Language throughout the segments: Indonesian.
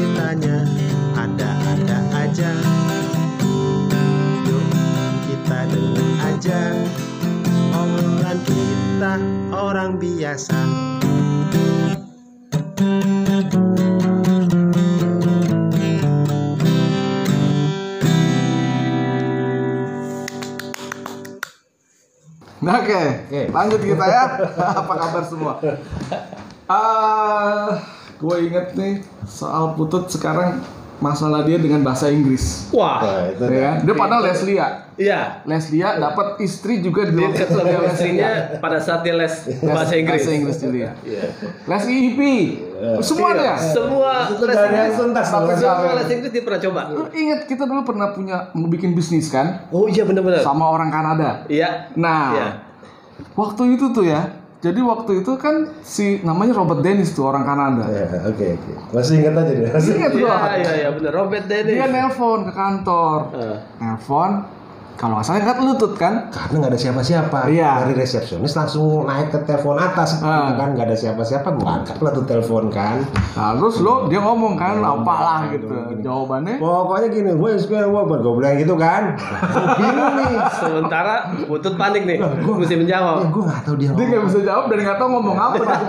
ceritanya ada-ada aja. Yuk kita dengar aja obrolan kita orang biasa. Nah, Oke, Oke. lanjut kita ya. Apa kabar semua? Ah, gue inget nih soal putut sekarang masalah dia dengan bahasa Inggris. Wah, Nah, itu Ya, kan? Dia padahal Leslia. iya. Leslia dapat istri juga di Dia ketemu Leslia. istrinya pada saat dia les bahasa Inggris. Bahasa Inggris juga. Iya. Les IP. Semua dia. Semua Itu les dari Inggris, tuntas semua les Inggris dia pernah coba. Lu inget kita dulu pernah punya mau bikin bisnis kan Oh iya benar-benar. sama orang Kanada. Iya. Nah, Iya. waktu itu tuh ya. Jadi waktu itu kan si namanya Robert Dennis tuh orang Kanada. Ya, oke oke. Masih ingat aja deh. Masih Ingat Iya, gua. iya, iya benar. Robert Dennis. Dia nelpon ke kantor. Eh, Nelpon, kalau nggak salah kan lutut kan? Karena nggak ada siapa-siapa. Iya. Dari resepsionis langsung naik ke telepon atas. Gitu kan nggak ada siapa-siapa. Gua angkat lah tuh telepon kan. Nah, terus lo dia ngomong kan, apalah gitu. Jawabannya, Pokoknya gini, gue square Robert. Gue bilang gitu kan. Gue bingung nih. sementara Butut panik nih, mesti Ya, menjawab. gue nggak tahu dia dia ngomong. nggak bisa jawab dan nggak tahu ngomong apa. dah.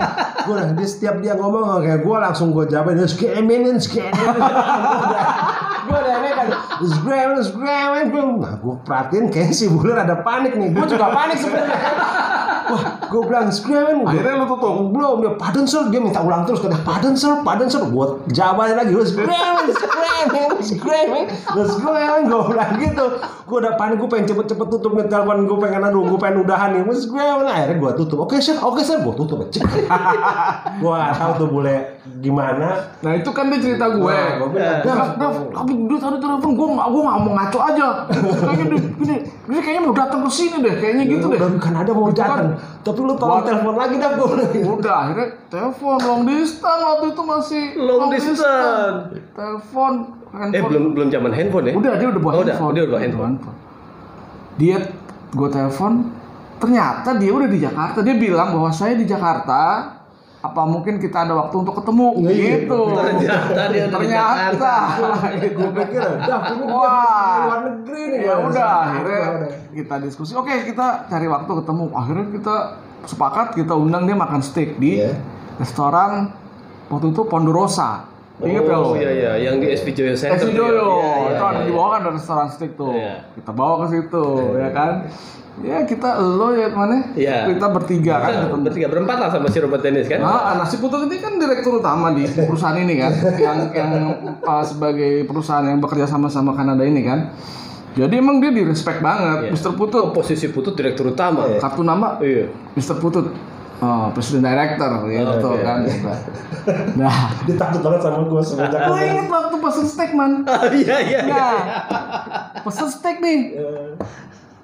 gue dia setiap dia ngomong kayak gue langsung gue jawabin scamming scamming gue udah scamming scamming gue nah gue perhatiin kayak si bulan ada panik nih. Gue juga panik sebenarnya. Wah gue bilang scamming Akhirnya lu tutup? belum dia paden sir. Dia minta ulang terus kata paden sir paden sir. Gue jawabannya lagi gue scamming scamming gue scamming gue. Bilang gitu. Gue udah panik gue pengen cepet-cepet tutup nih telepon gue pengen aduh gue pengen udahan nih. Scamming akhirnya gue tutup. Oke sir oke sir. Gue tutup gue gak tahu tuh boleh gimana Nah itu kan dia cerita gue. Nah, gua bilang, tapi dia tadi telepon gue nggak gue nggak mau ngaco aja. Kayaknya dia, gini, dia kayaknya mau datang ke sini deh, kayaknya gitu deh. dari Kanada mau Gitu kan. datang tapi lu tolong telepon lagi dah gue Udah akhirnya telepon long distance waktu itu masih Long distance. Telepon handphone. Eh belum belum zaman handphone ya? Udah dia udah buat Oh, udah, handphone. dia udah buat handphone. Dia gue telepon ternyata dia udah di Jakarta. Dia bilang bahwa saya di Jakarta. Apa mungkin kita ada waktu untuk ketemu Iya, gitu. Ternyata dia udah di Ternyata. gitu. gue pikir dah Wah. luar negeri nih Ya udah akhirnya kita diskusi. Oke, kita cari waktu ketemu. Akhirnya kita sepakat kita undang dia makan steak di Iya. restoran waktu itu Ponderosa. Ingat lo? Oh iya iya, yang di SP Joyo Center. Esi tuh ya? Joyo, Iya, iya, itu ada iya, di iya. bawah kan ada restoran steak tuh. Iya. Kita bawa ke situ, ya kan? Ya kita lo ya mana? Iya. Kita bertiga kan Kita bertiga berempat lah sama si Robert Dennis kan? Nah, nasi putut ini kan direktur utama di perusahaan ini kan, yang yang uh, sebagai perusahaan yang bekerja sama sama Kanada ini kan. Jadi emang dia di respect banget, Iya. Mr. Putut. Posisi Putut direktur utama. Kartu nama Iya. Mr. Putut. Oh, presiden director gitu Oke. kan. Nah, dia takut banget sama gue semenjak gue inget waktu pesen steak man. Ah, iya iya. iya. Nah, pesen steak nih.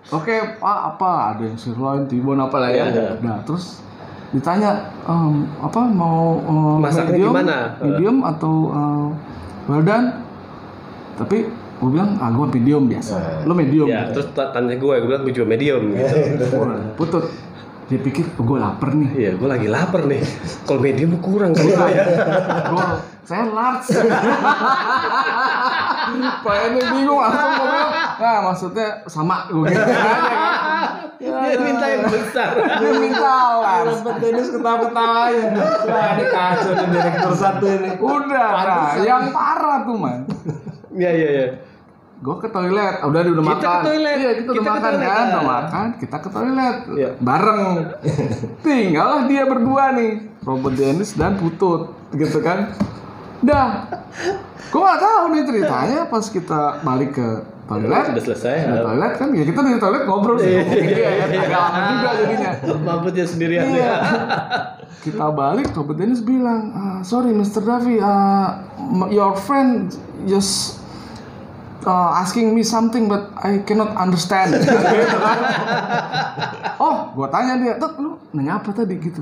Oke, Pak, apa? Ada yang sirloin, tibon apa lah ya. Iya. Nah, terus ditanya em, apa mau em, Masaknya medium, gimana? medium atau em, well done? Tapi gue bilang, ah gue medium biasa. Lo medium. Ya, terus ta- tanya gue, gue bilang gue juga medium gitu. Putut. Dia pikir, oh, gue lapar nih. Iya, gue lagi lapar nih. Kalau medium kurang kali ya. Gue, saya large. Pak ini bingung langsung gue bilang, nah maksudnya sama gue gitu aja kan. Dia minta yang besar. Dia minta large. Robert Dennis ketawa-ketawa aja wah ini kacau nih direktur satu ini Udah, nah, yang parah tuh man. Iya iya iya. Gue ke toilet, udah udah Kita makan. ke toilet. Iya, kita, Kita udah ke makan toilet, kan, udah makan, kita ke toilet Iya. bareng. Tinggallah dia berdua nih, Robert Dennis dan Putut, gitu kan. Dah, gue gak tahu nih ceritanya pas kita balik ke toilet. Sudah selesai. Di toilet kan, ya kita di toilet ngobrol sih. Iya, agak lama juga jadinya. Mamputnya sendirian Iya. ya. kita balik Robert Dennis bilang "Ah, sorry Mr. Davi uh, your friend just uh, asking me something but I cannot understand. Oh gua tanya dia tuh lu nanya apa tadi? Gitu.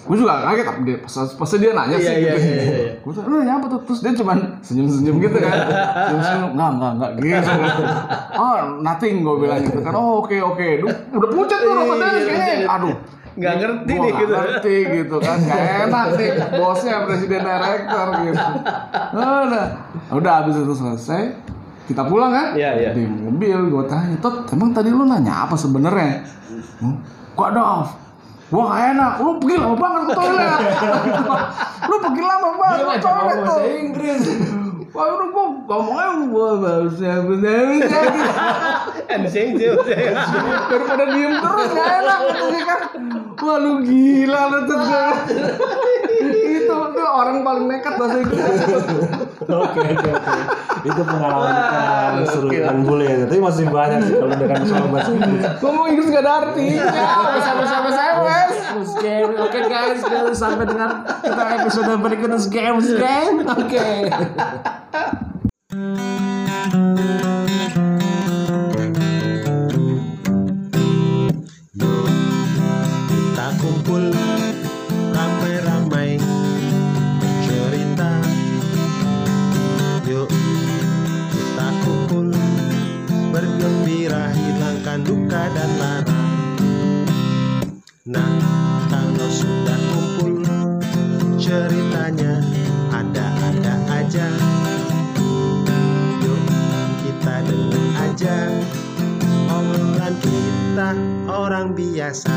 Gue juga kaget tapi dia pas, pas dia nanya Iya, sih iya, gitu. iya, iya. gue tanya lu nanya apa tuh terus dia cuman senyum-senyum gitu kan. Senyum-senyum enggak enggak enggak gitu. Oh nothing gue bilang gitu kan. Oh oke oke. Duh, udah pucat tuh Robert Dennis kayaknya. aduh. Nggak ngerti Gua nih nggak gitu. ngerti gitu kan. Gak enak nih bosnya presiden director gitu udah udah habis itu selesai kita pulang kan Iya, iya. di mobil gue tanya tot emang tadi lu nanya apa sebenarnya hmm? gua Dov Wah gak enak, lu pergi lama banget ke toilet Lu pergi lama banget ke toilet tuh bahasa Inggris. Wah udah gua ngomongnya gua bahasa And sing Jill. Daripada diem terus gak enak gitu sih kan Wah lu gila lu tuh orang paling nekat bahasa Inggris Oke oke oke. Itu pengalaman seru dengan bule ya. Tapi masih banyak sih kalau dengan soal bahasa Inggris. Ngomong Inggris gak ada artinya Bersama-sama saya wes Games game. Oke guys, guys sampai dengan kita episode berikutnya games game. Oke. Nah kalau sudah kumpul ceritanya ada-ada aja. Yuk kita dengar aja Obrolan kita orang biasa